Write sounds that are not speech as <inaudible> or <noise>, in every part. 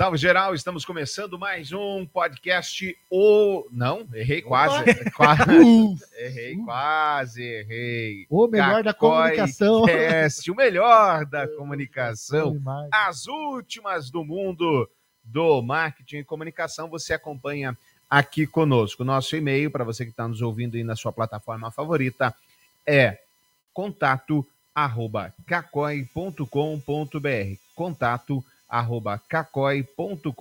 Salve geral, estamos começando mais um podcast. O não, errei quase, <laughs> quase errei quase, errei. O melhor da Cacói comunicação. Cast, o melhor <laughs> da comunicação, as últimas do mundo do marketing e comunicação. Você acompanha aqui conosco. Nosso e-mail para você que está nos ouvindo aí na sua plataforma favorita é contato arroba cacoi.com.br contato arroba cacoi.com.br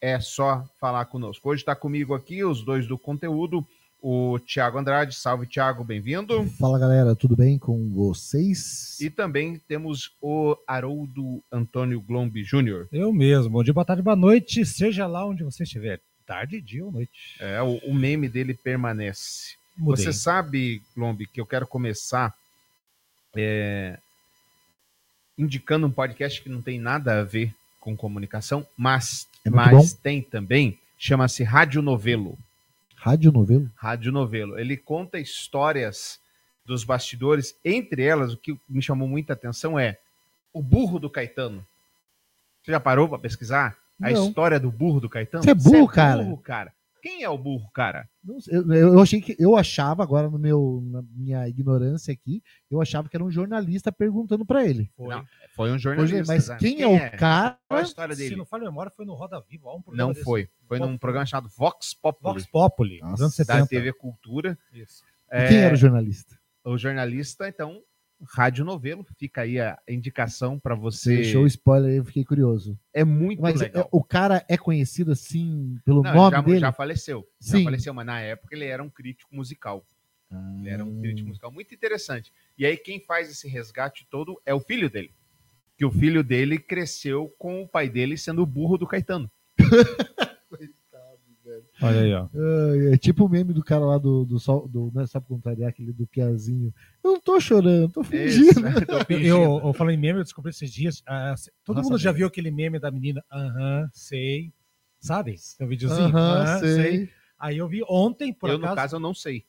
é só falar conosco. Hoje está comigo aqui os dois do conteúdo, o Tiago Andrade. Salve, Tiago, bem-vindo. Fala, galera, tudo bem com vocês? E também temos o Haroldo Antônio Glombi Júnior. Eu mesmo. Bom dia, boa tarde, boa noite, seja lá onde você estiver. Tarde, dia ou noite. É, o, o meme dele permanece. Mudei. Você sabe, Glombi, que eu quero começar é, indicando um podcast que não tem nada a ver com comunicação, mas, É mas bom. tem também, chama-se Rádio Novelo. Rádio Novelo? Rádio Novelo. Ele conta histórias dos bastidores, entre elas, o que me chamou muita atenção é o burro do Caetano. Você já parou para pesquisar a Não. história do burro do Caetano? Você é burro, cara? burro, cara. Quem é o burro, cara? Não sei, Eu, eu achei que eu achava agora no meu na minha ignorância aqui, eu achava que era um jornalista perguntando pra ele. Foi. Não, foi um Hoje, jornalista. mas né? quem, é o cara? Qual a história Se dele? não falha a memória, foi no Roda Viva. há um programa Não desse. foi. Foi num Vox- programa chamado Vox Populi, Vox Populi, Nossa, da 70. TV Cultura. Isso. E quem era o jornalista? o jornalista, então, Rádio Novelo. Fica aí a indicação para Você deixou o spoiler aí, eu fiquei curioso. É muito Mas é- legal. o cara é conhecido assim pelo Não, nome já, dele? já faleceu. Já Sim. faleceu, mas na época ele era um crítico musical. Ele era um crítico Hum. musical muito interessante. E aí quem faz esse resgate todo é o filho dele. Que o filho dele cresceu com o pai dele sendo o burro do Caetano. <laughs> Olha aí, ó. Ah, é tipo o meme do cara lá do, do, sol, do não é só pra contrariar aquele do Piazinho. Eu não tô chorando, tô Isso, fingindo. <laughs> tô Eu, fingindo. eu, eu falei em meme, eu descobri esses dias. ah, todo Nossa, mundo já viu aquele meme da menina? Aham, sei. Sabe? Tem um videozinho? Aham, Aham, sei. Aí eu vi ontem, por eu, acaso, no caso, eu não sei.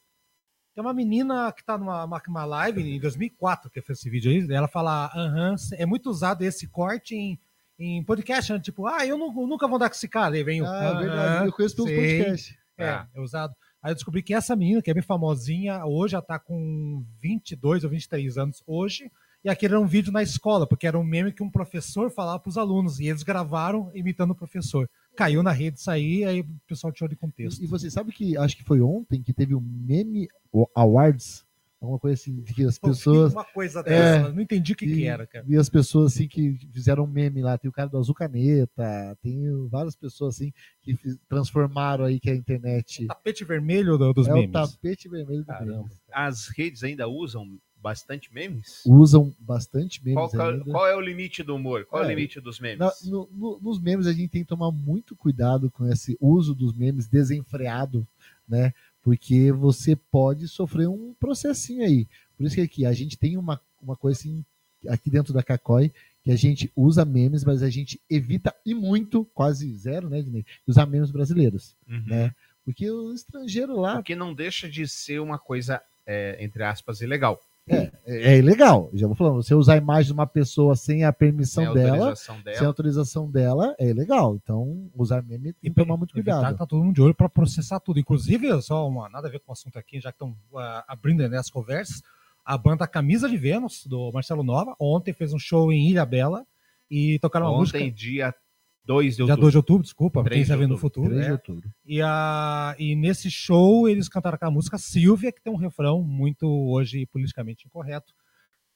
tem uma menina que tá numa uma, live em 2004 que fez esse vídeo aí. Ela fala, aham, sei." é muito usado esse corte em, em podcast, né? tipo, ah, eu, nu- nunca vou andar com esse cara. Aí vem o. Ah, é "Aham, verdade, eu conheço pelos sei." podcasts. É, Ah. é usado. Aí eu descobri que essa menina, que é bem famosinha, hoje ela tá com 22 ou 23 anos hoje. E aquele era um vídeo na escola, porque era um meme que um professor falava pros alunos. E eles gravaram imitando o professor. Caiu na rede isso aí, aí o pessoal tirou de contexto. E você sabe que acho que foi ontem que teve o Meme Awards, alguma coisa assim, que as Pô, pessoas. Uma coisa dessa, É. não entendi o que, que era, cara. e as pessoas assim que fizeram meme lá, tem o cara do Azul Caneta, tem várias pessoas assim que transformaram aí que a internet Tapete vermelho do- dos é memes. o tapete vermelho do Caramba. meme. As redes ainda usam bastante memes? Usam bastante memes Qual, qual- ainda. qual é o limite do humor? Qual é, o É. limite dos memes? Na- no- no- nos memes a gente tem que tomar muito cuidado com esse uso dos memes desenfreado, né? Porque você pode sofrer um processinho aí. Por isso que aqui a gente tem uma, uma coisa assim, aqui dentro da Cacói, que a gente usa memes, mas a gente evita e muito, quase zero, né, Dinei, usar memes brasileiros, Uhum. né? Porque o estrangeiro lá Porque não deixa de ser uma coisa, é, entre aspas, ilegal. É, é ilegal. Já vou falando, você usar a imagem de uma pessoa sem a permissão Sem dela, autorização dela. sem autorização dela, é ilegal. Então, usar meme tem que tomar muito cuidado. que Tá todo mundo de olho para processar tudo. Inclusive, só uma, nada a ver com o assunto aqui, já que estão ah, abrindo né, as conversas. A banda Camisa de Vênus, do Marcelo Nova, ontem fez um show em Ilha Bela e tocaram uma Ontem, música. dia 2 de Dia outubro. 2 de outubro, desculpa, quem 3 de está vendo no futuro. 3 de outubro. E, a, e nesse show eles cantaram aquela música Silvia, que tem um refrão muito hoje politicamente incorreto.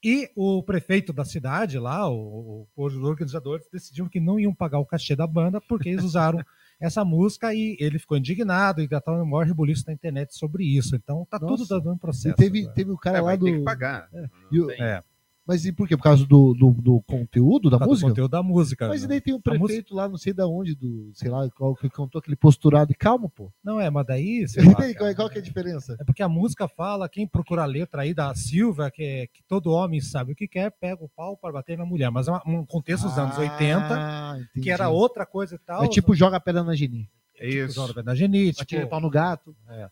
E o prefeito da cidade lá, o, o- os organizadores, decidiram que não iam pagar o cachê da banda porque eles usaram <laughs> essa música e ele ficou indignado e já estava no maior rebuliço na internet sobre isso. Então tá Nossa. tudo dando um processo. E teve, teve o cara É, lá do. ter que pagar. É. E o- tem. É, Mas e por quê? Por causa do, do, do conteúdo da causa do música? conteúdo da música. Mas e né? daí tem um A música- prefeito lá, não sei da onde, do, sei lá, qual que contou aquele posturado e calma, pô. Não é, mas daí. <laughs> sei lá, daí, qual, é- qual que é a diferença? É porque a música fala, quem procura a letra aí da Silva, que, é, que todo homem sabe o que quer, pega o pau para bater na mulher. Mas é uma- um contexto dos anos 80, Ah, entendi. que era outra coisa e tal. É tipo joga a pedra na Geni. tipo, Isso. Jordan da Genite, Atira tipo, pau no gato. É,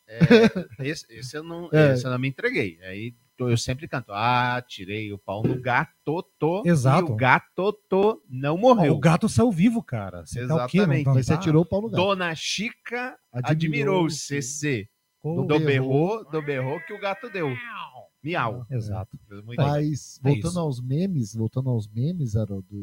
esse, esse eu não, É. esse eu não me entreguei. Aí eu sempre canto, ah, tirei o pau no gato, tô, Exato. e o gato, tô, não morreu. O gato saiu vivo, cara. Você tá o quê? Exatamente. você atirou o pau no gato. Dona Chica admirou o CC. Do berrou, do berrou que o gato deu. Miau. Exato. Mas, É voltando isso. aos memes, voltando aos memes, Haroldo,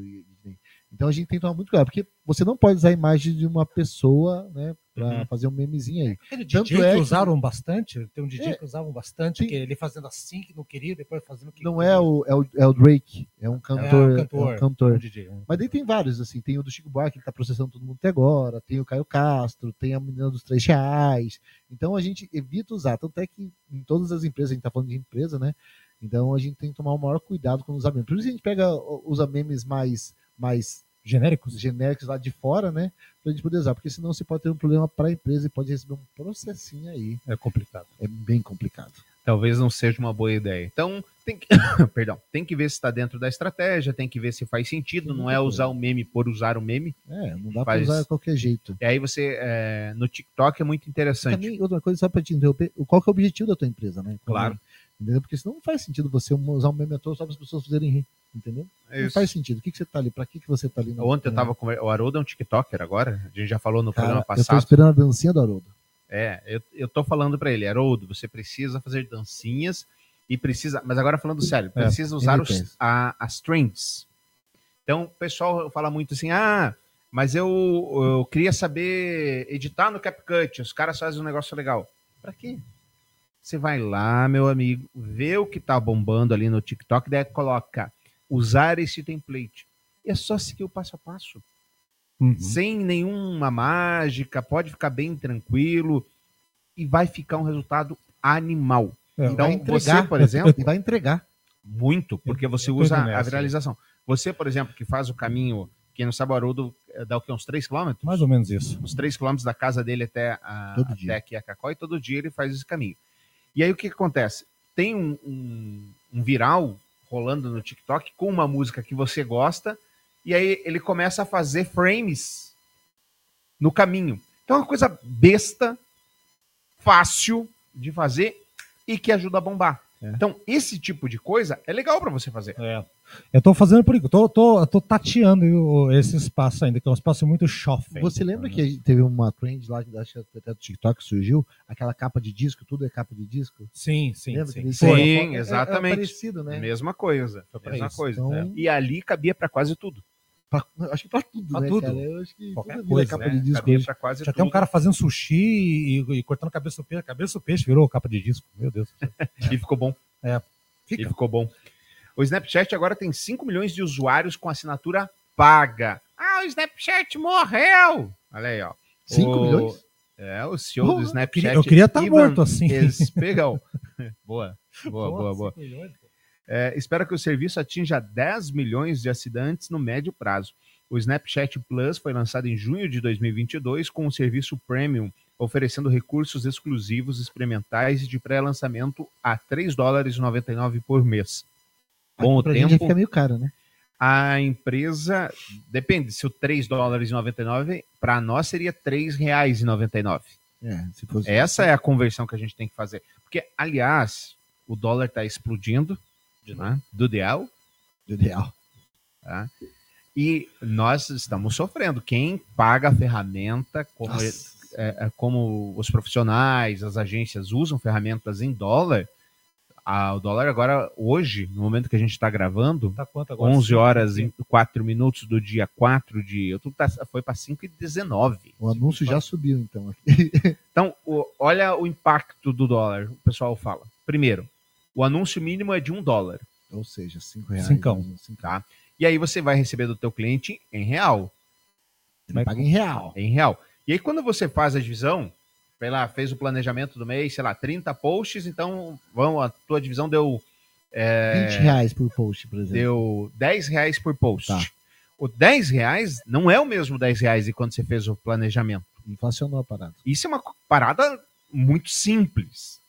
então a gente tem que tomar muito cuidado, porque você não pode usar a imagem de uma pessoa, né, pra Uhum. fazer um memezinho aí. Aquele Tanto DJ é que que- usaram bastante, tem um DJ É. que usavam bastante, Sim. que ele fazendo assim que não queria, depois fazendo o que Não é o, é o, é o Drake, é um cantor. um cantor. É um cantor. Um DJ, um- Mas daí tem vários, assim, tem o do Chico Buarque, que tá processando todo mundo até agora, tem o Caio Castro, tem a menina dos três reais. Então a gente evita usar, tanto é que em todas as empresas, a gente tá falando de empresa, né? Então a gente tem que tomar o maior cuidado com usar memes. Por isso a gente pega, usa memes mais, mais genéricos. genéricos lá de fora, né? Pra gente poder usar, porque senão você pode ter um problema para a empresa e pode receber um processinho aí. É complicado. É bem complicado. Talvez não seja uma boa ideia. Então, tem que, <coughs> perdão, tem que ver se está dentro da estratégia, tem que ver se faz sentido, Tem não é usar o meme por usar o meme. É, não dá Faz- para usar de qualquer jeito. E aí você, é, no TikTok é muito interessante. Também, outra coisa, só para te interromper, qual que é o objetivo da tua empresa, né? Claro. Entendeu? Porque senão não faz sentido você usar um meme à toa só para as pessoas fazerem rir. Entendeu? É Não faz sentido. O que, que você tá ali? Para que, que você tá ali? na- Ontem eu tava com o Haroldo é um TikToker agora, a gente já falou no Cara, programa eu tô passado. esperando a dancinha do Haroldo. É, eu, eu tô falando pra ele, Haroldo, você precisa fazer dancinhas e precisa, mas agora falando sério, É, precisa usar os, a- as trends. Então, o pessoal fala muito assim, ah, mas eu, eu queria saber editar no CapCut, os caras fazem um negócio legal. Pra quê? Você vai lá, meu amigo, vê o que tá bombando ali no TikTok, daí coloca usar esse template. E é só seguir o passo a passo Uhum. sem nenhuma mágica, pode ficar bem tranquilo e vai ficar um resultado animal. É, Então, entregar. você, por exemplo, <laughs> vai entregar. muito, porque você eu tô usa a nessa. viralização. Você, por exemplo, que faz o caminho, quem não sabe, o Haroldo eh, dá o quê? Uns 3 km? Mais ou menos isso. Uns 3 km da casa dele até, a, Todo até dia. aqui a Cacó, e todo dia ele faz esse caminho. E aí o que, que acontece? Tem um, um- um viral rolando no TikTok com uma música que você gosta, e aí ele começa a fazer frames no caminho. Então é uma coisa besta, fácil de fazer e que ajuda a bombar. É. Então, esse tipo de coisa é legal para você fazer. É. Eu tô fazendo por enquanto, tô, tô, eu tô tateando esse espaço ainda, que é um espaço muito shopping. Você lembra que teve uma trend lá, acho que até do TikTok surgiu, aquela capa de disco, tudo é capa de disco? Sim, sim, Lembra? sim. Sim, foram- é- é- exatamente. É, parecido, né? Mesma coisa. Foi pra Mesma isso. coisa. Então, E ali cabia para quase tudo. pra- acho que pra tudo, Pra né, tudo. cara? Eu acho que Qualquer coisa, capa né? de disco Cabia para quase Já tudo. tem um cara fazendo sushi e, e cortando cabeça do peixe. Cabeça do peixe virou capa de disco. Meu Deus. <laughs> E ficou bom. E Fica. ficou bom. O Snapchat agora tem 5 milhões de usuários com assinatura paga. Ah, o Snapchat morreu! Olha aí, ó. 5 O- milhões? É, o CEO do Snapchat. Eu queria estar Ivan morto assim. Espegão. <laughs> boa, boa, boa, boa. É, espera que o serviço atinja 10 milhões de assinantes no médio prazo. O Snapchat Plus foi lançado em junho de 2022 com o serviço Premium, oferecendo recursos exclusivos, experimentais e de pré-lançamento a 3 dólares e 99 por mês. Com o tempo, fica meio caro, né? a empresa depende se o 3 dólares e 99 para nós seria 3 reais e 99. É, se fosse. Essa é a conversão que a gente tem que fazer. Porque aliás, o dólar está explodindo, né, do real, ideal. tá? E nós estamos sofrendo. Quem paga a ferramenta, como, é, é, como os profissionais, as agências usam ferramentas em dólar, a- o dólar agora, hoje, no momento que a gente está gravando, Tá quanto agora? 11 horas e 4 minutos do dia 4 de outubro, tá- foi para 5,19. O anúncio já subiu, então. <laughs> Então, o- olha o impacto do dólar, o pessoal fala. Primeiro, o anúncio mínimo é de um dólar, Ou seja, 5 reais. Cincão. né? Cincão. tá? E aí você vai receber do teu cliente em real, Ele paga em real. em real. E aí quando você faz a divisão, sei lá, fez o planejamento do mês, sei lá, 30 posts, então vão, a tua divisão deu, é, 20 reais por post, por exemplo. deu 10 reais por post. Tá. O 10 reais não é o mesmo 10 reais de quando você fez o planejamento. Inflacionou a parada. Isso é uma parada muito simples.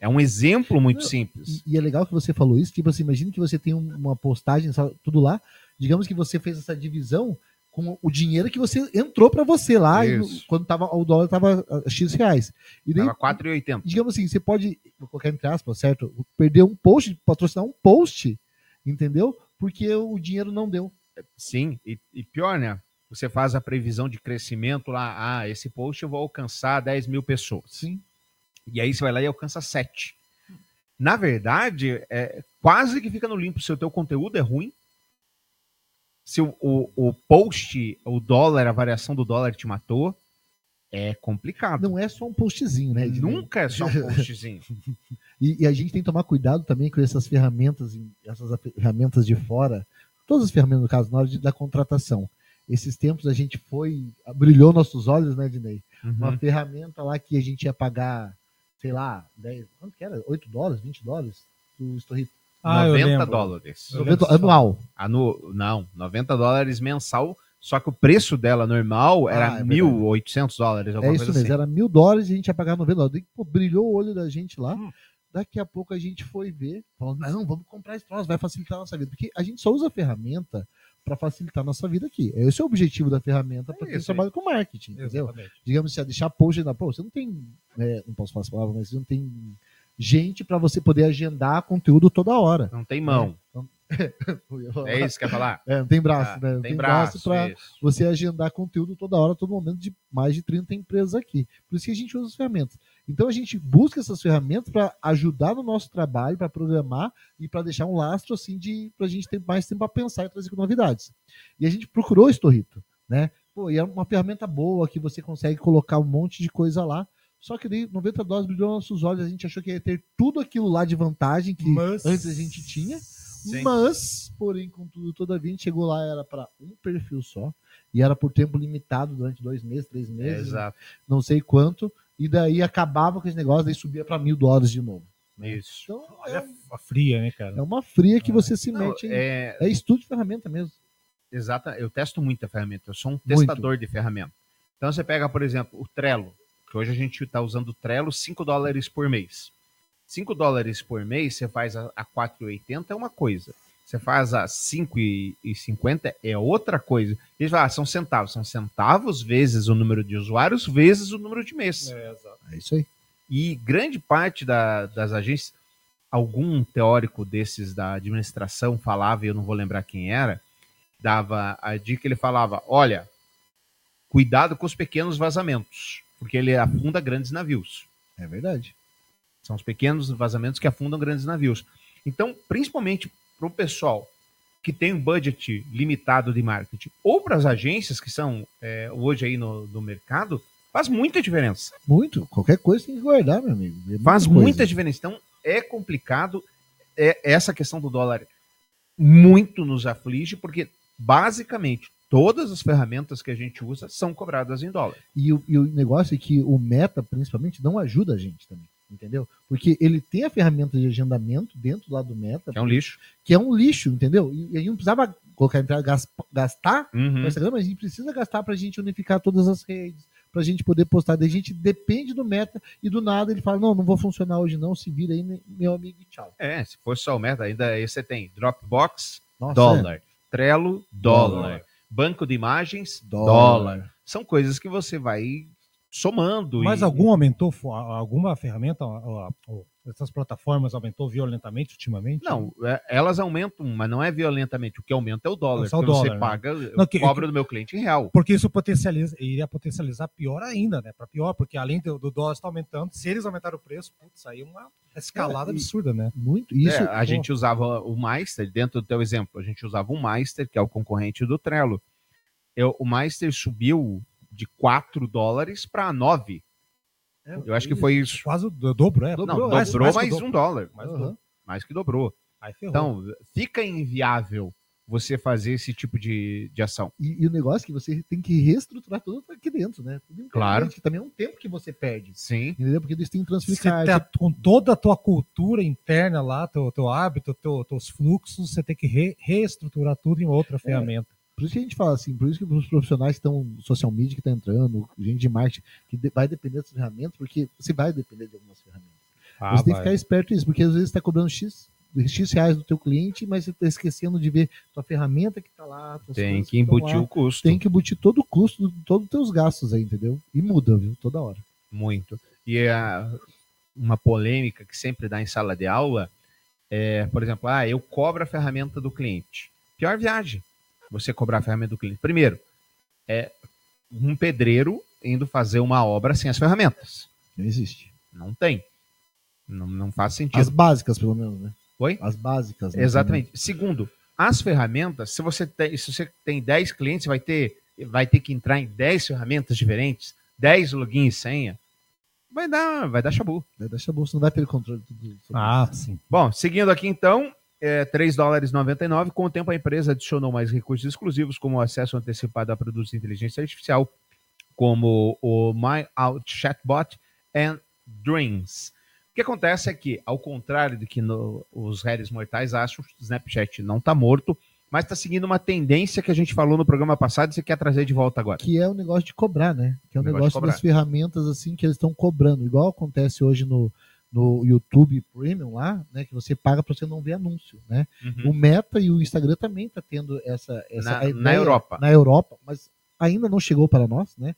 É um exemplo muito Não, simples. E, e é legal que você falou isso. Tipo assim, imagina que você tem um- uma postagem, sabe, tudo lá. Digamos que você fez essa divisão com o dinheiro que você entrou para você lá, e quando tava, o dólar estava X reais. E daí, Tava 4,80. digamos assim, você pode, vou colocar entre aspas, certo? Perder um post, patrocinar um post, entendeu? Porque o dinheiro não deu. Sim, e, e pior, né? Você faz a previsão de crescimento lá, ah, esse post eu vou alcançar 10 mil pessoas. Sim. E aí você vai lá e alcança 7. Na verdade, é, quase que fica no limpo se o teu conteúdo é ruim. Se o, o, o post, o dólar, a variação do dólar te matou, é complicado. Não é só um postzinho, né? Nunca é só um <laughs> postzinho. E, e a gente tem que tomar cuidado também com essas ferramentas, essas ferramentas de fora, todas as ferramentas, no caso, na hora de, da contratação. Esses tempos a gente foi, brilhou nossos olhos, né, Dinei? Uma Uhum. ferramenta lá que a gente ia pagar, sei lá, 10, quanto que era? 8 dólares, 20 dólares? Do Storrito. Ah, eu 90 lembro. dólares. Eu lembro 90 anual. Anu- não, 90 dólares mensal, só que o preço dela normal era Ah, é verdade. 1.800 dólares, É isso mesmo, assim. era mil dólares e a gente ia pagar 90 dólares. Pô, brilhou o olho da gente lá. Hum. Daqui a pouco a gente foi ver, falando, não, vamos comprar esse troço, vai facilitar a nossa vida. Porque a gente só usa a ferramenta para facilitar a nossa vida aqui. Esse é o objetivo da ferramenta para É quem isso trabalha com marketing, entendeu? Digamos assim, a deixar post na pô, você não tem, é, não posso falar essa palavra, mas você não tem gente para você poder agendar conteúdo toda hora. Não tem mão. É, <laughs> É isso que quer falar? não tem braço, Ah, né? Não tem braço. para você agendar conteúdo toda hora, todo momento de mais de 30 empresas aqui. Por isso que a gente usa as ferramentas. Então a gente busca essas ferramentas para ajudar no nosso trabalho, para programar e para deixar um lastro assim de para a gente ter mais tempo para pensar e trazer novidades. E a gente procurou o Storrito, né? Pô, e é uma ferramenta boa que você consegue colocar um monte de coisa lá. Só que daí 90 dólares brilhou nos nossos olhos, a gente achou que ia ter tudo aquilo lá de vantagem que Mas- antes a gente tinha. Sim. Mas, porém, contudo, todavia, a gente chegou lá, era para um perfil só, e era por tempo limitado durante dois meses, três É, meses, exato. não sei quanto, e daí acabava com esse negócio, daí subia para mil dólares de novo. Isso. Então, é, a fria, né, cara? é uma fria que Ah. você se Não, mete. em- É, é, estudo de ferramenta mesmo. exata, eu testo muita ferramenta. Eu sou um Muito. testador de ferramenta. Então você pega, por exemplo, o Trello, que hoje a gente está usando o Trello 5 dólares por mês. 5 dólares por mês, você faz a, a 4,80 é uma coisa. Você faz a 5,50 é outra coisa. Eles falam, ah, são centavos. São centavos vezes o número de usuários vezes o número de mês. É, exato. É isso aí. E grande parte da- das agências, algum teórico desses da administração falava, e eu não vou lembrar quem era, dava a dica, ele falava, olha, cuidado com os pequenos vazamentos, porque ele afunda grandes navios. É verdade. São os pequenos vazamentos que afundam grandes navios. Então, principalmente para o pessoal que tem um budget limitado de marketing, ou para as agências que são é, hoje aí no, no mercado, faz muita diferença. Muito. Qualquer coisa tem que guardar, meu amigo. É Faz coisa. muita diferença. Então, é complicado. É, essa questão do dólar muito nos aflige, porque basicamente todas as ferramentas que a gente usa são cobradas em dólar. E o, e o negócio é que o Meta, principalmente, não ajuda a gente também. Entendeu? Porque ele tem a ferramenta de agendamento dentro lá do Meta, É um lixo. que é um lixo, entendeu? E, a gente não precisava colocar entrada, gas- gastar Uhum. no Instagram, mas a gente precisa gastar para a gente unificar todas as redes, para a gente poder postar. Daí a gente depende do Meta e do nada ele fala: não, não vou funcionar hoje, não. Se vira aí, meu amigo, tchau. É, se fosse só o meta, ainda aí você tem Dropbox, Nossa, dólar. Trello, dólar. Dólar. Banco de imagens, Dólar. dólar. São coisas que você vai somando. Mas e- algum aumentou, alguma ferramenta, essas plataformas aumentou violentamente ultimamente? Não, é, elas aumentam, mas não é violentamente. O que aumenta é o dólar. É o dólar, você né? paga, eu Não, que- cobro do meu cliente em real. Porque isso potencializa, iria potencializar pior ainda, né? Para pior, porque além do, do dólar estar aumentando, se eles aumentarem o preço, putz, aí é uma escalada É, e- absurda, né? Muito. Isso, É, a pô, gente usava o Meister, dentro do teu exemplo, a gente usava o Meister, que é o concorrente do Trello. Eu, o Meister subiu de 4 dólares para 9. é, Eu acho que foi isso. Quase o do- dobro, é. Dobrou, Não, mais- dobrou mais mais, o dobro. um dólar. Mais dobro. Mais que dobrou. Então, fica inviável você fazer esse tipo de, de ação. E, e o negócio é que você tem que reestruturar tudo aqui dentro, né? Tudo Claro. Que também é um tempo que você perde. Sim. Entendeu? Porque eles têm que transferir você tá com toda a tua cultura interna lá, teu, teu hábito, teu, teus fluxos, você tem que re- reestruturar tudo em outra ferramenta. Por isso que a gente fala assim, por isso que os profissionais que estão social media que estão entrando, gente de marketing, que vai depender dessas ferramentas, porque você vai depender de algumas ferramentas. Ah, você tem que vai. ficar esperto nisso, porque às vezes está cobrando X X reais do teu cliente, mas você está esquecendo de ver tua ferramenta que está lá. Tem que embutir o custo. Tem que embutir todo o custo, todos os teus gastos aí, entendeu? E muda, viu? Toda hora. Muito. E a, uma polêmica que sempre dá em sala de aula é, por exemplo, ah, eu cobro a ferramenta do cliente. Pior viagem, você cobrar a ferramenta do cliente. Primeiro, é um pedreiro indo fazer uma obra sem as ferramentas. Não existe. Não tem. Não, não faz sentido. As básicas, pelo menos, né? Oi? As básicas. Né? Exatamente. Segundo, as ferramentas, se você tem, se você tem 10 clientes, vai ter, vai ter que entrar em 10 ferramentas diferentes, 10 login e senha. Vai dar, vai dar chabu. Vai dar chabu, você não vai ter controle. ah, sim. Bom, seguindo aqui então, é, 3 dólares 99. Com o tempo, a empresa adicionou mais recursos exclusivos, como acesso antecipado a produtos de inteligência artificial, como o My Out Chatbot e Dreams. O que acontece é que, ao contrário do que no, os réis mortais acham, o Snapchat não está morto, mas está seguindo uma tendência que a gente falou no programa passado e você quer trazer de volta agora. Que é o negócio de cobrar, né? Que é o, o negócio, negócio das ferramentas assim que eles estão cobrando, igual acontece hoje no, no YouTube Premium lá, né? Que você paga para você não ver anúncio, né? Uhum. O Meta e o Instagram também está tendo essa, essa na, ideia, na Europa. Na Europa, mas ainda não chegou para nós, né?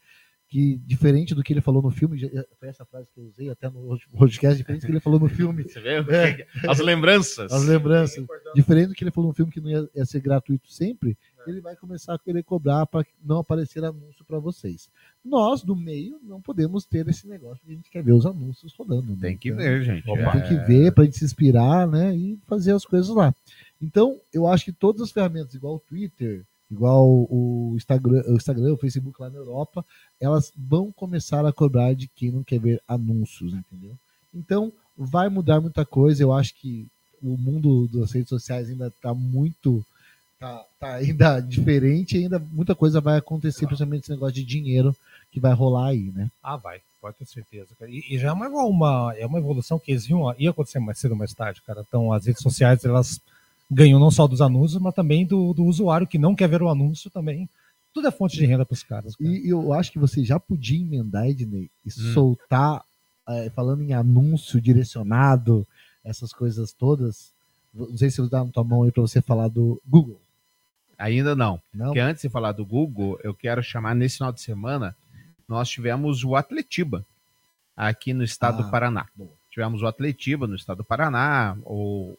que diferente do que ele falou no filme, foi essa frase que eu usei até no podcast, diferente do que ele falou no <laughs> filme. Você vê? É, as lembranças. As lembranças. Diferente do que ele falou no filme, que não ia, ia ser gratuito sempre, é. Ele vai começar a querer cobrar para não aparecer anúncio para vocês. Nós, do meio, não podemos ter esse negócio de a gente quer ver os anúncios rodando. Né? Tem que então, ver, gente. É... Tem que ver para a gente se inspirar né, e fazer as coisas lá. Então, eu acho que todas as ferramentas, igual o Twitter, igual o Instagram, o Instagram, o Facebook lá na Europa, elas vão começar a cobrar de quem não quer ver anúncios, entendeu? Então, vai mudar muita coisa. Eu acho que o mundo das redes sociais ainda está muito tá, tá, ainda <laughs> diferente, ainda muita coisa vai acontecer, principalmente esse negócio de dinheiro que vai rolar aí, né? Ah, vai, pode ter certeza. E, e já é uma, uma, é uma evolução que eles iam, ia acontecer mais cedo ou mais tarde, cara. Então, as redes sociais, elas ganham não só dos anúncios, mas também do, do usuário que não quer ver o anúncio também. Tudo é fonte de renda para os caras. Cara. E eu acho que você já podia emendar, Ednei, e hum. soltar, é, falando em anúncio direcionado, essas coisas todas. Não sei se eu dar na tua mão aí para você falar do Google. Ainda não. não. Porque antes de falar do Google, eu quero chamar nesse final de semana, nós tivemos o Atletiba aqui no estado ah, do Paraná. Boa. Tivemos o Atletiba no estado do Paraná, o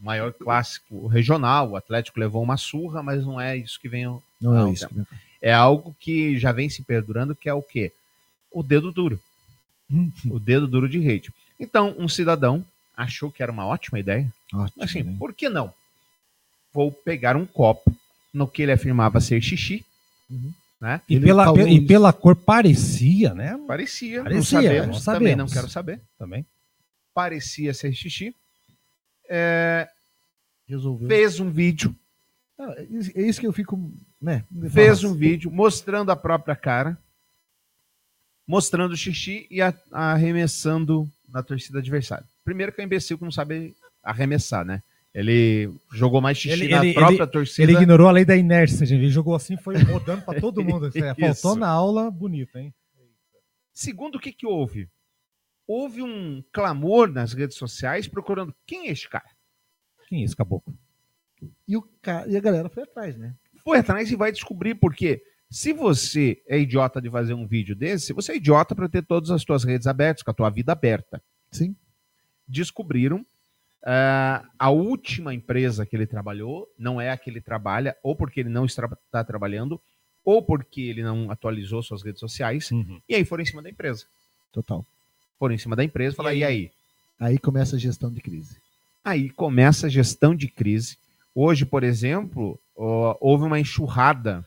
maior clássico regional. O Atlético levou uma surra, mas não é isso que vem. Não, é isso. É algo que já vem se perdurando, que é o quê? O dedo duro. <laughs> o dedo duro de rede. Então, um cidadão achou que era uma ótima ideia. Ótimo, assim, né? por que não? Vou pegar um copo no que ele afirmava ser xixi. Uhum. Né? E, pela, e pela cor parecia, né? Parecia, parecia não sabemos, não sabemos. Também não quero saber. Também. Parecia ser xixi é, Resolveu. fez um vídeo. é isso que eu fico. Né, fez um vídeo mostrando a própria cara, mostrando o xixi e a, arremessando na torcida adversária. Primeiro que é um imbecil que não sabe arremessar, né? Ele jogou mais xixi ele, na ele, própria ele, torcida. Ele ignorou a lei da inércia, gente. Ele jogou assim, foi rodando para todo mundo. <laughs> Faltou na aula, bonito, hein? Segundo, o que, que houve? houve um clamor nas redes sociais procurando quem é esse cara? Quem é esse caboclo? E, o cara, e a galera foi atrás, né? Foi atrás e vai descobrir porque se você é idiota de fazer um vídeo desse, você é idiota para ter todas as suas redes abertas, com a tua vida aberta. Sim. Descobriram uh, a última empresa que ele trabalhou, não é a que ele trabalha, ou porque ele não está trabalhando, ou porque ele não atualizou suas redes sociais, uhum. e aí foram em cima da empresa. Total foram em cima da empresa e falaram, e aí? Aí começa a gestão de crise. Aí começa a gestão de crise. Hoje, por exemplo, houve uma enxurrada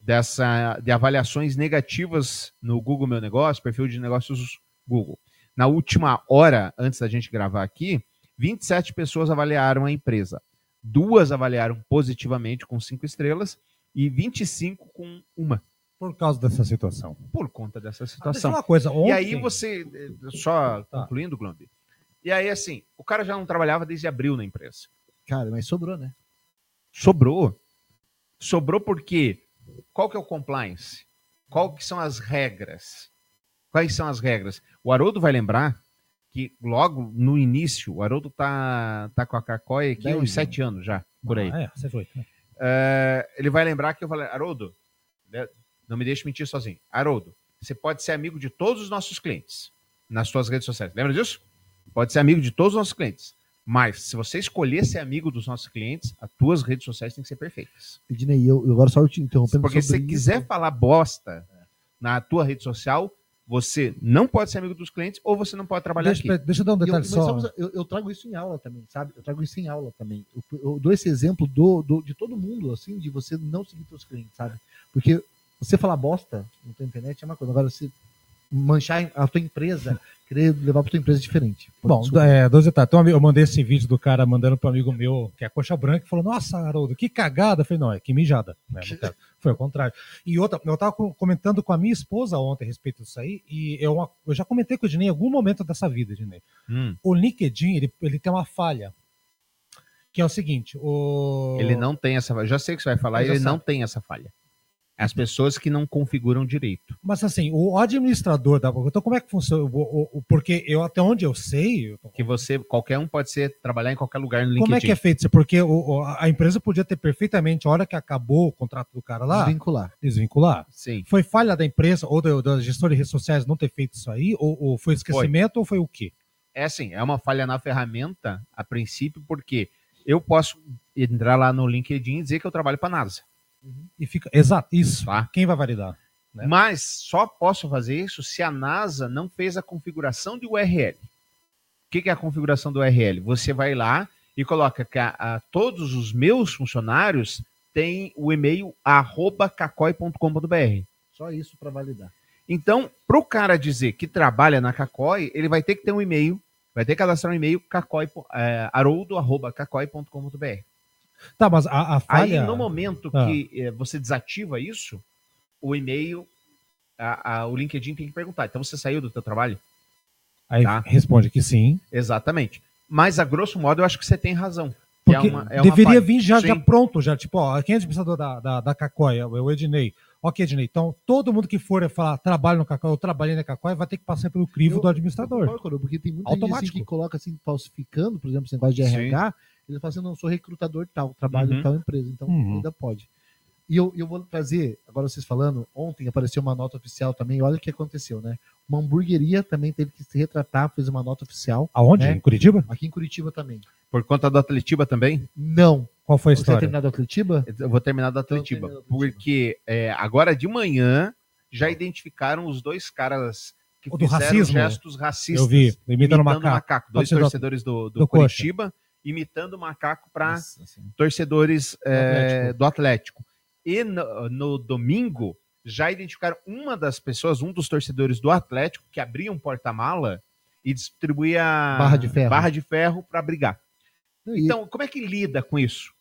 dessa, de avaliações negativas no Google Meu Negócio, perfil de negócios Google. Na última hora, antes da gente gravar aqui, 27 pessoas avaliaram a empresa. Duas avaliaram positivamente com cinco estrelas e 25 com uma. Por causa dessa situação. Por conta dessa situação. uma coisa, ontem... E aí você, só tá. concluindo, Glombi, e aí assim, o cara já não trabalhava desde abril na empresa. Cara, mas sobrou, né? Sobrou. Sobrou porque qual que é o compliance? Qual que são as regras? Quais são as regras? O Haroldo vai lembrar que logo no início, o Haroldo tá, tá com a Cacói aqui há uns sete anos já, por aí. Ah, é, você foi. É, ele vai lembrar que eu falei, Haroldo, né, não me deixe mentir sozinho. Haroldo, você pode ser amigo de todos os nossos clientes nas suas redes sociais. Lembra disso? Pode ser amigo de todos os nossos clientes. Mas, se você escolher ser amigo dos nossos clientes, as tuas redes sociais têm que ser perfeitas. Ednei, eu, eu agora só te interrompendo Porque se você quiser falar bosta na tua rede social, você não pode ser amigo dos clientes ou você não pode trabalhar Deixa, aqui. deixa eu dar um Eu, detalhe mas só. eu, eu trago isso em aula também, sabe? Eu trago isso em aula também. Eu, eu dou esse exemplo do, do- de todo mundo, assim, de você não seguir seus clientes, sabe? Porque você falar bosta na tua internet é uma coisa. Agora, você manchar a tua empresa, querer levar pra tua empresa diferente. Bom, Desculpa. é, dois detalhes. Então, eu mandei esse vídeo do cara mandando para um amigo meu, que é a coxa branca, e falou: Nossa, Haroldo, que cagada. Eu falei: Não, é que mijada. Né. <laughs> Foi ao contrário. E outra, eu estava comentando com a minha esposa ontem a respeito disso aí, e eu, eu já comentei com o Ednei em algum momento dessa vida, Ednei. Hum, O LinkedIn, ele, ele tem uma falha, que é o seguinte: o... ele não tem essa falha. Já sei o que você vai falar, ele não sabe. tem essa falha. As pessoas que não configuram direito. Mas assim, o administrador da. Então, como é que funciona? O- o- o- porque eu, até onde eu sei, eu tô- Que você, qualquer um pode ser, trabalhar em qualquer lugar no LinkedIn. Como é que é feito isso? Porque o- a empresa podia ter perfeitamente, a hora que acabou o contrato do cara lá, Desvincular. desvincular. Sim. Foi falha da empresa ou da, da gestora de redes sociais não ter feito isso aí? Ou, ou foi esquecimento ou foi o quê? É assim, é uma falha na ferramenta, a princípio, porque eu posso entrar lá no LinkedIn e dizer que eu trabalho para a NASA. E fica. Exato, isso. Tá? Quem vai validar? Né? Mas só posso fazer isso se a NASA não fez a configuração de URL. O que, que é a configuração do URL? Você vai lá e coloca que a, a- todos os meus funcionários têm o e-mail arroba cacoi.com.br. Só isso para validar. Então, para o cara dizer que trabalha na Cacoi, ele vai ter que ter um e-mail, vai ter que cadastrar um e-mail cacoi, é, haroldo.cacoi.com.br. Tá, mas a, a falha. Aí, no momento Ah. que eh, você desativa isso, o e-mail, a- a- o LinkedIn tem que perguntar. Então, você saiu do teu trabalho? Aí tá. responde que sim. Exatamente. Mas, a grosso modo, eu acho que você tem razão. Que Porque é uma- é deveria vir já, já pronto, já, tipo, ó, quem é administrador da, da, da Cacói? É o Ednei. Ok, Ednei. Então, todo mundo que for falar trabalho no Cacói ou trabalhei na Cacói vai ter que passar pelo crivo Eu- do administrador. Eu concordo, porque tem muita gente assim, Automático. que coloca assim, falsificando, por exemplo, esse negócio de Sim. Ele fala assim, não, sou recrutador tal, trabalho Uhum. em tal empresa, então Uhum. ainda pode. E eu, eu vou trazer, agora vocês falando, ontem apareceu uma nota oficial também, olha o que aconteceu, né? Uma hamburgueria também teve que se retratar, fez uma nota oficial, Aonde? né? Em Curitiba? aqui em Curitiba também. Por conta do Atletiba também? Não. Qual foi a Você vai história? terminar do Curitiba? Eu vou terminar do Atletiba. do Atletiba. porque é, agora de manhã já identificaram os dois caras que O do fizeram racismo? gestos racistas. Eu vi, imitando imitando o macaco. Dois do- torcedores do, do, do Coxa. Imitando o macaco para torcedores é, Atlético. do Atlético. E no, no domingo já identificaram uma das pessoas, um dos torcedores do Atlético, que abria um porta-mala e distribuía Barra de ferro. barra de ferro para brigar. E- Então, como é que lida com isso?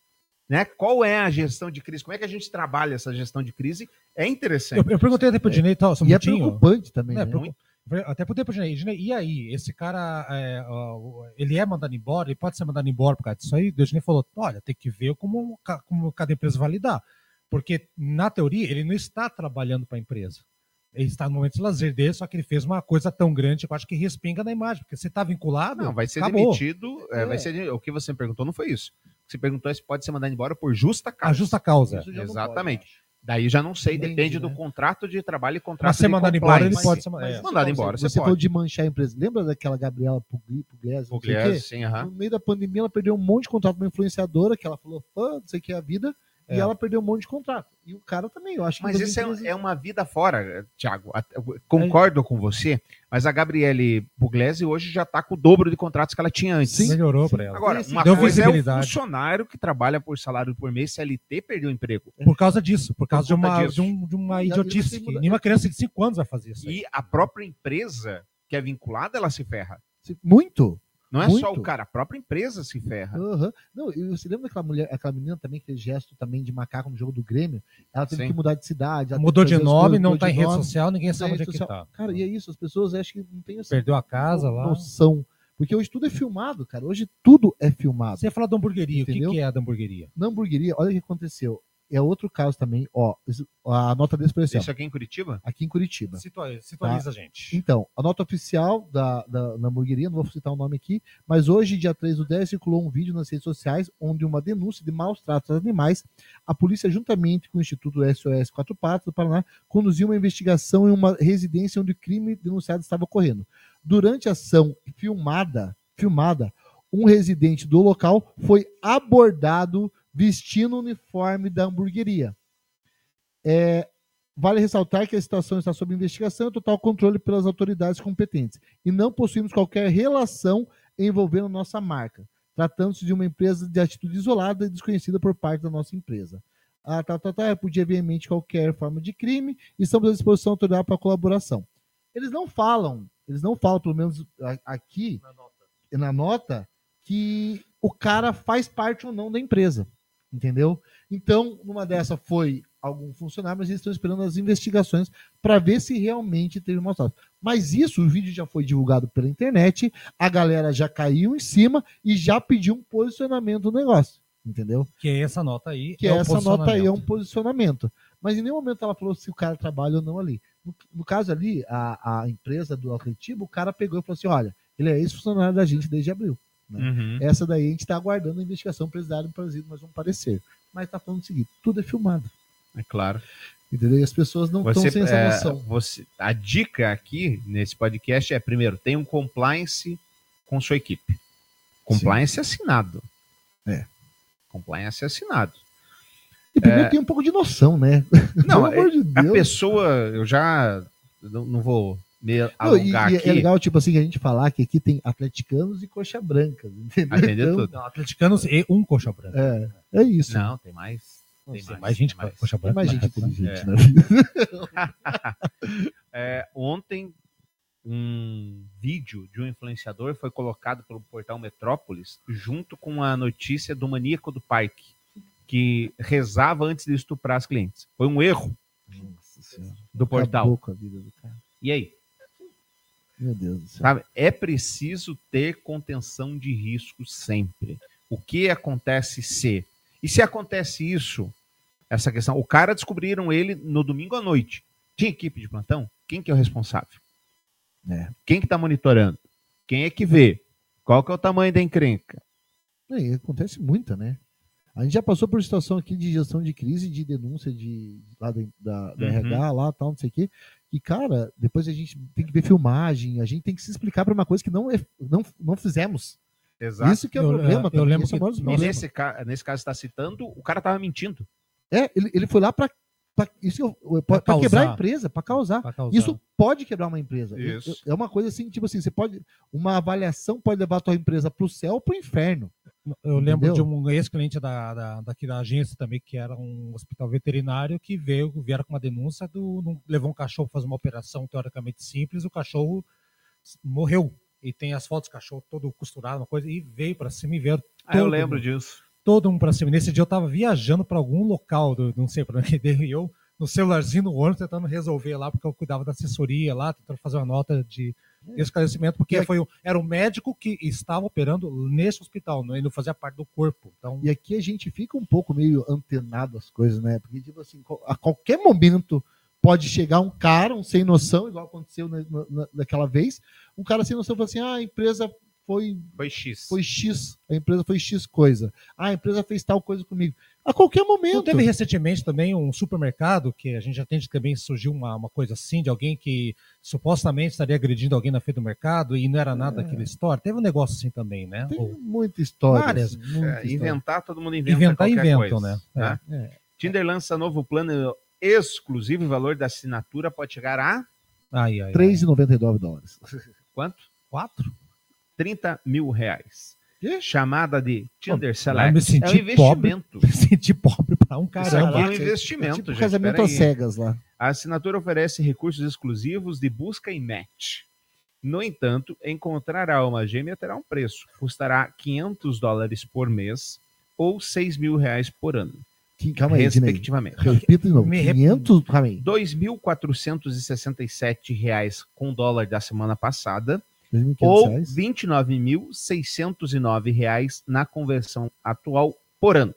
Né? Qual é a gestão de crise? Como é que a gente trabalha essa gestão de crise? É interessante. Eu, eu perguntei até pro Dinei, tá, só um e é preocupante também, É, né? preocup- Até pro Dinei, Dinei, e aí, esse cara, é, ele é mandado embora, ele pode ser mandado embora por causa disso aí? O Dinei falou, olha, tem que ver como, como cada empresa validar. Porque, na teoria, ele não está trabalhando para a empresa. Ele está no momento de lazer dele, só que ele fez uma coisa tão grande que eu acho que respinga na imagem. Porque você está vinculado, Não, vai ser acabou. demitido. é, É. vai ser, o que você me perguntou não foi isso. O que você perguntou é se pode ser mandado embora por justa causa. A justa causa. Exatamente. Daí já não sei, Depende, depende né? do contrato de trabalho e contrato Mas ser de mandado embora, ele pode ser. Mas é. isso, Mandado você- embora, Você, você falou pode. de manchar a empresa. Lembra daquela Gabriela Pugli- Pugliese? quê? Pugliese, sim, aham. No meio da pandemia, ela perdeu um monte de contrato com uma influenciadora, que ela falou, fã, não sei o que é a vida, É. e ela perdeu um monte de contrato. E o cara também, eu acho que. Mas isso é, é uma vida fora, Thiago. Concordo com você, mas a Gabriele Pugliese hoje já está com o dobro de contratos que ela tinha antes. Sim. Melhorou para ela. Agora, uma deu coisa é o funcionário que trabalha por salário por mês, CLT, perdeu o emprego. Por causa disso, por causa de, conta uma, de, um- de uma E idiotice. Que nenhuma criança de 5 anos vai fazer isso. aí. E a própria empresa que é vinculada, ela se ferra. Muito. Não é Muito. só o cara, a própria empresa se ferra. Aham. Não, e você lembra daquela mulher, aquela menina também que fez gesto também de macaco no jogo do Grêmio? Ela teve Sim. que mudar de cidade. Mudou de nome, coisas, não tá de em rede nome, social, ninguém tá sabe onde é que tá. Cara, e é isso, as pessoas acham que não tem assim, Perdeu a casa lá. noção. Porque hoje tudo é filmado, cara. Hoje tudo é filmado. Você ia falar da hamburgueria. O que, Entendeu? que é a da hamburgueria? Na hamburgueria, olha o que aconteceu. É outro caso também. Ó, a nota assim, ó, Isso aqui em Curitiba? aqui em Curitiba. Situa- Situaliza a gente. Então, a nota oficial da, da, da hamburgueria, não vou citar o nome aqui, mas hoje, dia 3 do 10, circulou um vídeo nas redes sociais onde uma denúncia de maus tratos aos animais, a polícia, juntamente com o Instituto SOS Quatro Patas do Paraná, conduziu uma investigação em uma residência onde o crime denunciado estava ocorrendo. Durante a ação filmada, filmada, um residente do local foi abordado vestindo o uniforme da hamburgueria. É, Vale ressaltar que a situação está sob investigação e total controle pelas autoridades competentes e não possuímos qualquer relação envolvendo nossa marca, tratando-se de uma empresa de atitude isolada e desconhecida por parte da nossa empresa. Ah, tá, tá, tá, repudia veemente qualquer forma de crime e estamos à disposição da autoridade para colaboração. Eles não falam, eles não falam, pelo menos a- aqui, na nota, que o cara faz parte ou não da empresa, entendeu? Então, numa dessa foi algum funcionário, mas eles estão esperando as investigações para ver se realmente teve maus tratos. Mas isso, o vídeo já foi divulgado pela internet, a galera já caiu em cima e já pediu um posicionamento do negócio, entendeu? Que é essa nota aí. Que é essa nota aí é um posicionamento. posicionamento. Mas em nenhum momento ela falou se o cara trabalha ou não ali. No, no caso ali, a, a empresa do Atletiba, o cara pegou e falou assim: olha, ele é ex-funcionário da gente desde abril. Uhum. Essa daí a gente está aguardando a investigação para eles darem para eles mais um parecer. Mas está falando o seguinte: tudo é filmado. É claro. Entendeu? E as pessoas não estão Você, sem essa é, noção. você, a dica aqui nesse podcast é, primeiro, tem um compliance com sua equipe. Compliance assinado. É. Compliance assinado. E primeiro tem um pouco de noção, né? é. <laughs> Não, Pelo amor de a Deus. pessoa, eu já não, não vou Não, e, e é legal, tipo assim, a gente falar que aqui tem atleticanos e coxa brancas, entendeu? Atender Então, tudo. Não, atleticanos e um coxa branca. É, é isso. Não, tem mais. Tem mais gente tem com coxa Tem branca. mais gente inteligente É. na vida. <laughs> É, ontem, um vídeo de um influenciador foi colocado pelo portal Metrópolis junto com a notícia do maníaco do parque, que rezava antes de estuprar as clientes. Foi um erro Nossa Senhora. do portal. Do cara. E aí? Meu Deus do céu. Sabe? É preciso ter contenção de risco sempre. O que acontece se? E se acontece isso, essa questão, o cara descobriram ele no domingo à noite. Tinha equipe de plantão? Quem que é o responsável? É. Quem que tá monitorando? Quem é que vê? Qual que é o tamanho da encrenca? É, acontece muita, né? A gente já passou por situação aqui de gestão de crise, de denúncia de, lá da, da, da Uhum. RH, lá, tal, não sei o quê. E, cara, depois a gente tem que ver filmagem, a gente tem que se explicar para uma coisa que não, é, não, não fizemos. Exato. Isso que é o Eu- problema. eu também, lembro é que- dos E nesse, ca- nesse caso que está citando, o cara tava mentindo. É, ele, ele foi lá para isso Pra para quebrar a empresa, para causar. pra causar. Isso pode quebrar uma empresa. Isso. É uma coisa assim, tipo assim, você pode. Uma avaliação pode levar a tua empresa para o céu ou para o inferno. Eu lembro Entendeu? de um ex-cliente da, da, daqui da agência também, que era um hospital veterinário, que veio, vieram com uma denúncia, do, num- levou um cachorro para fazer uma operação teoricamente simples, o cachorro morreu. E tem as fotos do cachorro todo costurado, uma coisa, e veio para cima e veio Ah, eu todo lembro mundo. disso. todo mundo pra cima. Nesse dia eu tava viajando pra algum local, do, não sei pra onde, <laughs> e eu no celularzinho no ônibus tentando resolver lá, porque eu cuidava da assessoria lá, tentando fazer uma nota de esclarecimento, porque aqui- foi, o- era o médico que estava operando nesse hospital, não, ele não fazia parte do corpo. Então, E aqui a gente fica um pouco meio antenado às coisas, né? Porque, tipo assim, a qualquer momento pode chegar um cara, um sem noção, igual aconteceu na, na- naquela vez, um cara sem noção fala assim: ah, a empresa foi, Foi X. foi X, a empresa foi X coisa. Ah, a empresa fez tal coisa comigo. A qualquer momento. Não teve recentemente também um supermercado, que a gente já tem também surgiu uma, uma coisa assim, de alguém que supostamente estaria agredindo alguém na frente do mercado e não era nada É. daquela história. Teve um negócio assim também, né? Tem Ou- muita história. Várias. assim, muita É, história. inventar, todo mundo inventa Inventar, qualquer inventam, coisa, né? né? É. Tinder lança novo plano exclusivo e o valor da assinatura pode chegar a Ai, ai, ai. 3,99 dólares. quanto? Quatro? 30 mil reais. Chamada de Tinder Eu Select. me É um senti pobre, investimento. <laughs> me senti pobre pra um caramba. aqui é um Caraca, investimento, É tipo gente. casamento às cegas lá. A assinatura oferece recursos exclusivos de busca e match. No entanto, encontrar a alma gêmea terá um preço. Custará 500 dólares por mês ou 6 mil reais por ano, Que- Calma aí, Dinei. respectivamente. Repita de novo. Me rep- 500. Calma aí. 2.467 reais com dólar da semana passada 2.500 ou R$ reais. 29.609 reais na conversão atual por ano.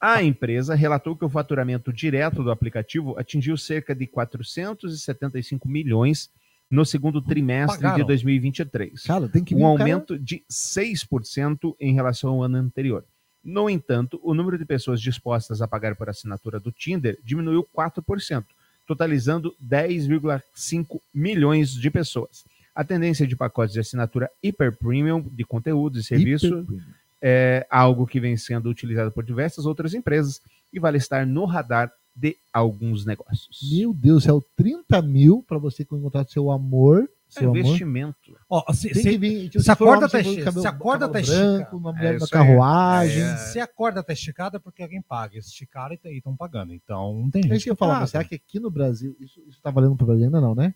A empresa relatou que o faturamento direto do aplicativo atingiu cerca de 475 milhões no segundo trimestre Pagaram. de 2023 Cara, tem que um o cara- aumento de 6% em relação ao ano anterior. No entanto, o número de pessoas dispostas a pagar por assinatura do Tinder diminuiu 4%, totalizando 10,5 milhões de pessoas. A tendência de pacotes de assinatura hiper premium de conteúdos e serviço Hiper premium. é algo que vem sendo utilizado por diversas outras empresas e vale estar no radar de alguns negócios. Meu Deus, é o 30 mil pra você encontrar seu amor. É Seu amor. investimento. Ó, se, Tem se- que vir. tipo, se a for homem, corda tá esti- cabelo- se a corda cabelo tá branco, esticada. uma É mulher na isso aí. carruagem. É. se a corda tá esticada é porque alguém paga. Eles esticaram e estão pagando. Então não tem É gente isso que eu mas será que aqui no Brasil, isso, isso tá valendo pro Brasil ainda não, né?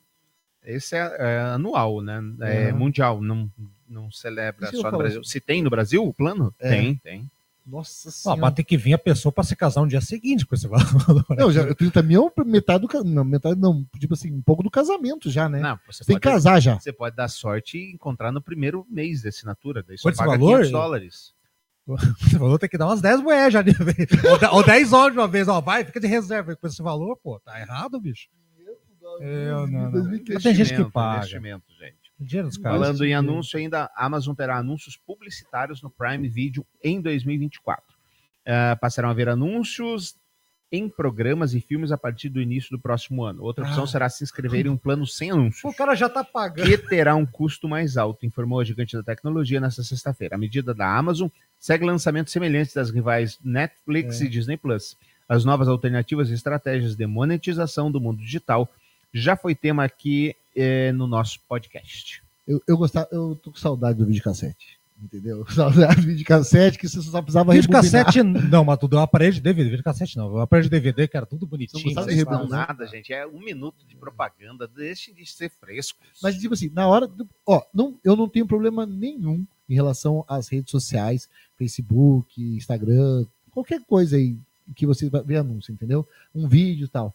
Esse é, é anual, né? É Aham. mundial, não, não celebra só no Brasil. Se tem no Brasil o plano? É. Tem, tem. Nossa Ó, senhora. mas tem que vir a pessoa pra se casar no dia seguinte com esse <laughs> valor. Não, já, 30 mil é metade do Não, metade não, tipo assim, um pouco do casamento já, né? Não, você Você tem que casar já. você pode dar sorte e encontrar no primeiro mês de assinatura. Daí Quanto paga valor? 500 dólares. Esse valor tem que dar umas 10 moedas já. de- <laughs> ou 10 horas de uma vez. Ó, vai, fica de reserva com esse valor, pô. Tá errado, bicho. Eu não, não. Mas tem gente que Investimento, paga. Investimento, gente. Dinheiro dos caras. Falando em anúncio ainda, a Amazon terá anúncios publicitários no Prime Video em 2024. Ah, passarão a haver anúncios em programas e filmes a partir do início do próximo ano. Outra opção Ah. será se inscrever em um plano sem anúncios. O cara já tá pagando. que terá um custo mais alto, informou a gigante da tecnologia nesta sexta-feira. A medida da Amazon segue lançamentos semelhantes das rivais Netflix É. e Disney Plus. As novas alternativas e estratégias de monetização do mundo digital já foi tema aqui eh, no nosso podcast. Eu, eu gostava, eu tô com saudade do videocassete. Entendeu? <laughs> Saudade do videocassete que você só precisava Vídeo rebobinar. cassete, não, mas tudo é um aparelho de DVD. Vídeo cassete não. O aparelho de DVD, que era tudo bonitinho. Não gostava de Vocês rebobinar. não nada, gente. É um minuto de propaganda. Deixem de ser frescos. Mas, tipo assim, na hora. Do, ó, não, eu não tenho problema nenhum em relação às redes sociais, Facebook, Instagram, qualquer coisa aí que você ver anúncio, entendeu? Um vídeo e tal.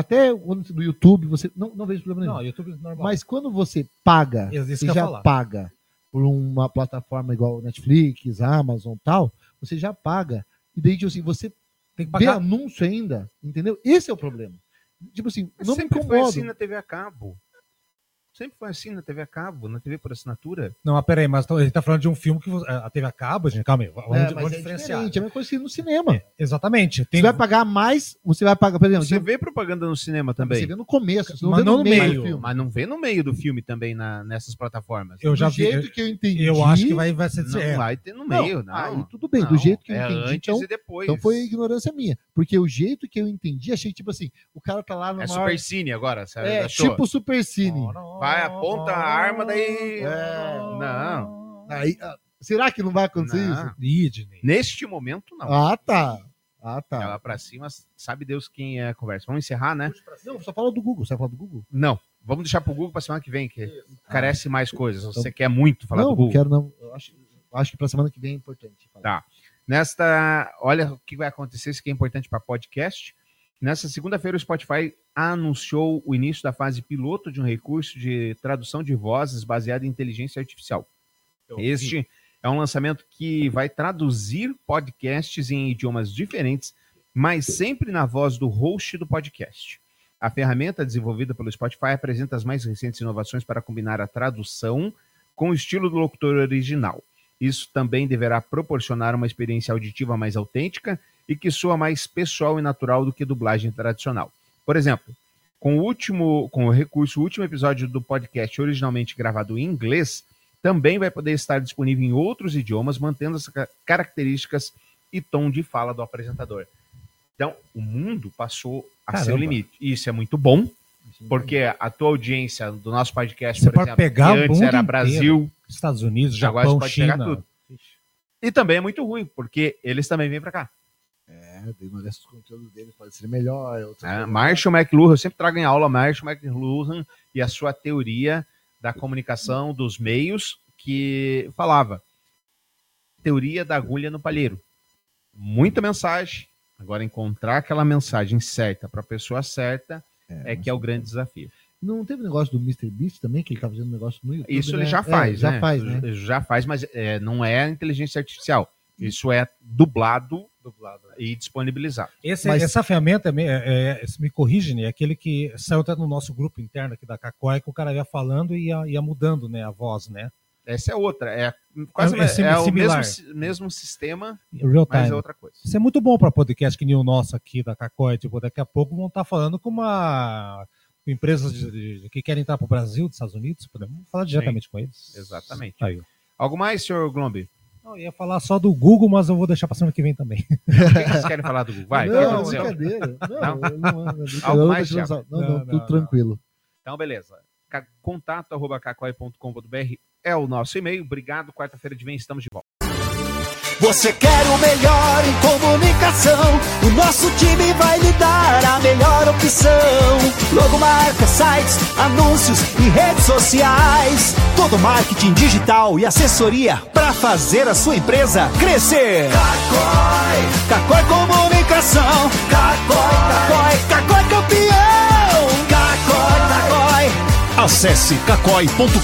Até quando no YouTube, você. Não, não vejo problema nenhum. Não, YouTube normal. Mas quando você paga, você já falar. paga por uma plataforma igual Netflix, Amazon tal, você já paga. E daí, tipo assim, você tem que vê pagar. anúncio ainda, entendeu? Esse é o problema. Tipo assim, não me Sempre foi incomoda. assim na TV a cabo. Sempre foi assim na TV a cabo, na TV por assinatura. Não, mas peraí, mas ele tá falando de um filme que você- a TV acaba, gente. Calma aí, vamos, É, vamos é diferenciar. é a mesma coisa que no cinema. Exatamente. Tem, Você vai pagar mais, você vai pagar, por exemplo, Você vê propaganda no cinema você também. vê no começo, você não Mas vê não no meio, meio. do. Mas não vê no meio do filme também na, nessas plataformas. eu já do vi. jeito que eu entendi. eu acho que vai, vai ser. Não é, vai ter no Não, meio, não. Aí tudo bem, do Não, jeito que eu é entendi. antes Então, e depois. então foi ignorância minha. Porque o jeito que eu entendi, achei tipo assim, o cara tá lá no É maior... Super Cine agora, sabe? É, tipo Super Cine. Vai, aponta a arma, daí- É, não. Aí, ah, será que não vai acontecer Não. isso? Neste momento, não. Ah, tá. Ah, tá. Ela pra cima, sabe Deus quem é a conversa. Vamos encerrar, né? Não, só fala do Google. Você vai falar do Google? Não. Vamos deixar pro Google pra semana que vem, que carece mais coisas. Você quer muito falar não, do Google. quero não. Eu acho, eu acho que pra semana que vem é importante. falar. Tá. Nesta, olha o que vai acontecer, isso que é importante para podcast. Nessa segunda-feira, o Spotify anunciou o início da fase piloto de um recurso de tradução de vozes baseado em inteligência artificial. Este é um lançamento que vai traduzir podcasts em idiomas diferentes, mas sempre na voz do host do podcast. A ferramenta desenvolvida pelo Spotify apresenta as mais recentes inovações para combinar a tradução com o estilo do locutor original. Isso também deverá proporcionar uma experiência auditiva mais autêntica e que soa mais pessoal e natural do que dublagem tradicional. Por exemplo, com o último, com o recurso, o último episódio do podcast originalmente gravado em inglês também vai poder estar disponível em outros idiomas, mantendo as ca- características e tom de fala do apresentador. Então, o mundo passou a seu Caramba. limite. Isso é muito bom, porque a tua audiência do nosso podcast, Você por exemplo, pegar que antes era inteiro. Brasil, Estados Unidos, Agora Japão, você pode pegar China. tudo. e também é muito ruim, porque eles também vêm para cá. É, tem uma dessas dele pode ser melhor. né? coisas. Marshall McLuhan, eu sempre trago em aula Marshall McLuhan e a sua teoria da comunicação dos meios, que falava teoria da agulha no palheiro. Muita mensagem, agora encontrar aquela mensagem certa para a pessoa certa é que é o grande desafio. Não teve negócio do Mr. Beast também, que ele tá fazendo negócio no YouTube? Isso né? ele já É, faz, já né? faz, né? Já faz, mas é, não é inteligência artificial. Isso é dublado, Dublado. e disponibilizado. Esse, Mas- Essa ferramenta, é, me- é, é- me corrige, né? É aquele que saiu até no nosso grupo interno aqui da Cacói, que o cara ia falando e ia, ia mudando né, a voz, né? Essa é outra. É, quase, É- é é, sim- o mesmo, mesmo sistema, Real mas time. é outra coisa. Isso é muito bom para podcast que nem o nosso aqui da Cacói. Tipo, daqui a pouco vão estar falando com uma com empresas de- de- que querem entrar para o Brasil, dos Estados Unidos. Podemos falar diretamente com eles. Exatamente. Aí. Algo mais, senhor Glombi? Não, eu ia falar só do Google, mas eu vou deixar para semana que vem também. <laughs> O que vocês querem falar do Google? Vai, que não, brincadeira. Não, Não? não, não, não, não, Algo não, mais, não, Não, não, não, tudo tranquilo. Então, beleza. Contato arroba é o nosso e-mail. Obrigado. Quarta-feira de vem estamos de volta. Você quer o melhor em comunicação? O nosso time vai lhe dar a melhor opção. Logomarca, sites, anúncios e redes sociais. Todo marketing digital e assessoria para fazer a sua empresa crescer. Cacói, Cacói Comunicação. Cacói, Cacói, Cacói campeão. Cacói, Cacói. Acesse cacói.com.br.